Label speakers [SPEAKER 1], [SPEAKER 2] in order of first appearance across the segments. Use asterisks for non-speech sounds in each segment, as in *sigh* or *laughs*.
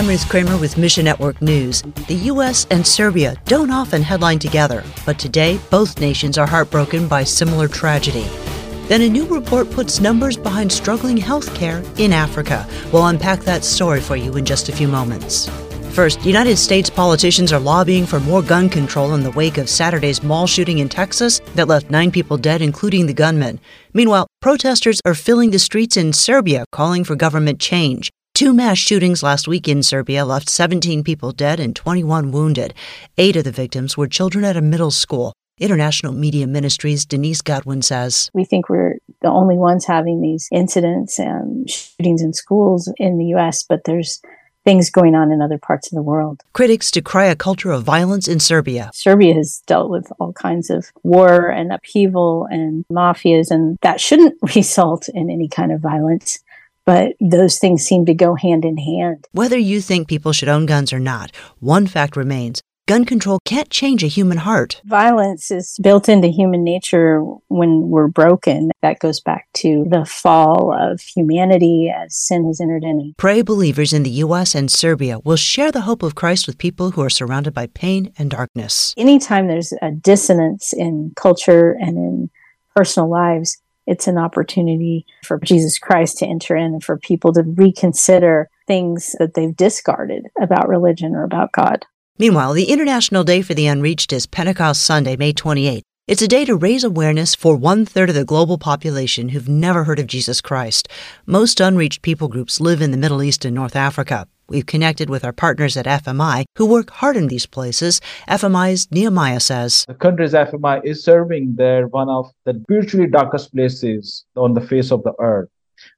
[SPEAKER 1] I'm Ruth Kramer with Mission Network News. The U.S. and Serbia don't often headline together, but today both nations are heartbroken by similar tragedy. Then a new report puts numbers behind struggling health care in Africa. We'll unpack that story for you in just a few moments. First, United States politicians are lobbying for more gun control in the wake of Saturday's mall shooting in Texas that left nine people dead, including the gunman. Meanwhile, protesters are filling the streets in Serbia calling for government change. Two mass shootings last week in Serbia left 17 people dead and 21 wounded. Eight of the victims were children at a middle school. International Media Ministries' Denise Godwin says
[SPEAKER 2] We think we're the only ones having these incidents and shootings in schools in the U.S., but there's things going on in other parts of the world.
[SPEAKER 1] Critics decry a culture of violence in Serbia.
[SPEAKER 2] Serbia has dealt with all kinds of war and upheaval and mafias, and that shouldn't *laughs* result in any kind of violence. But those things seem to go hand in hand.
[SPEAKER 1] Whether you think people should own guns or not, one fact remains gun control can't change a human heart.
[SPEAKER 2] Violence is built into human nature when we're broken. That goes back to the fall of humanity as sin has entered in.
[SPEAKER 1] Pray believers in the U.S. and Serbia will share the hope of Christ with people who are surrounded by pain and darkness.
[SPEAKER 2] Anytime there's a dissonance in culture and in personal lives, it's an opportunity for Jesus Christ to enter in and for people to reconsider things that they've discarded about religion or about God.
[SPEAKER 1] Meanwhile, the International Day for the Unreached is Pentecost Sunday, May 28. It's a day to raise awareness for one third of the global population who've never heard of Jesus Christ. Most unreached people groups live in the Middle East and North Africa. We've connected with our partners at FMI who work hard in these places. FMI's Nehemiah says
[SPEAKER 3] The country's FMI is serving there one of the spiritually darkest places on the face of the earth.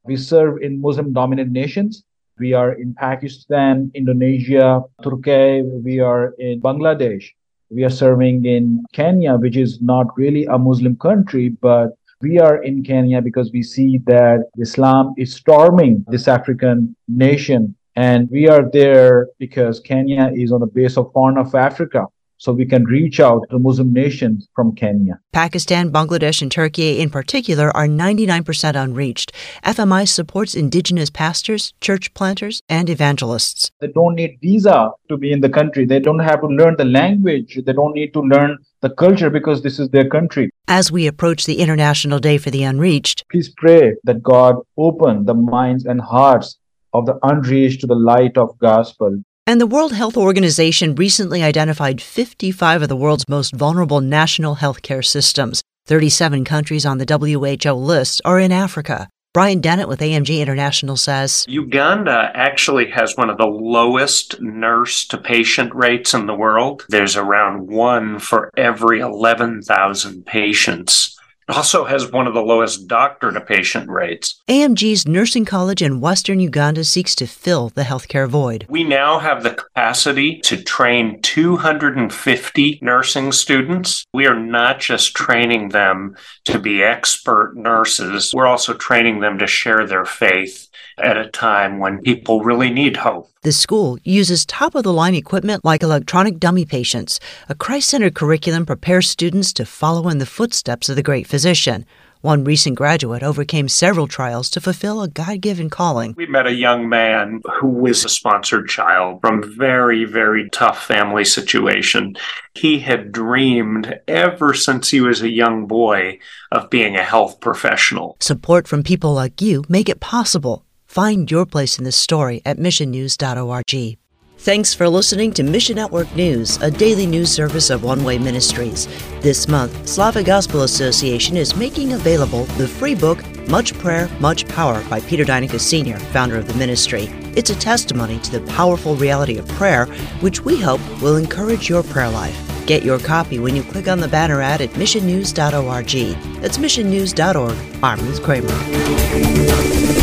[SPEAKER 3] We serve in Muslim dominated nations we are in Pakistan, Indonesia, Turkey. We are in Bangladesh. We are serving in Kenya, which is not really a Muslim country, but we are in Kenya because we see that Islam is storming this African nation. And we are there because Kenya is on the base of Horn of Africa so we can reach out to Muslim nations from Kenya.
[SPEAKER 1] Pakistan, Bangladesh, and Turkey in particular are 99% unreached. FMI supports indigenous pastors, church planters, and evangelists.
[SPEAKER 3] They don't need visa to be in the country. They don't have to learn the language. They don't need to learn the culture because this is their country.
[SPEAKER 1] As we approach the International Day for the Unreached,
[SPEAKER 3] please pray that God open the minds and hearts of the unreached to the light of gospel
[SPEAKER 1] and the World Health Organization recently identified 55 of the world's most vulnerable national healthcare systems. 37 countries on the WHO list are in Africa. Brian Dennett with AMG International says
[SPEAKER 4] Uganda actually has one of the lowest nurse to patient rates in the world. There's around one for every 11,000 patients also has one of the lowest doctor to patient rates.
[SPEAKER 1] AMG's nursing college in western Uganda seeks to fill the healthcare void.
[SPEAKER 4] We now have the capacity to train 250 nursing students. We are not just training them to be expert nurses, we're also training them to share their faith at a time when people really need hope.
[SPEAKER 1] The school uses top of the line equipment like electronic dummy patients. A Christ centered curriculum prepares students to follow in the footsteps of the great physician. One recent graduate overcame several trials to fulfill a God given calling.
[SPEAKER 4] We met a young man who was a sponsored child from very, very tough family situation. He had dreamed ever since he was a young boy of being a health professional.
[SPEAKER 1] Support from people like you make it possible. Find your place in this story at missionnews.org. Thanks for listening to Mission Network News, a daily news service of One Way Ministries. This month, Slavic Gospel Association is making available the free book Much Prayer, Much Power by Peter Deyneka Sr., founder of the ministry. It's a testimony to the powerful reality of prayer, which we hope will encourage your prayer life. Get your copy when you click on the banner ad at missionnews.org. That's missionnews.org. Ruth Kramer.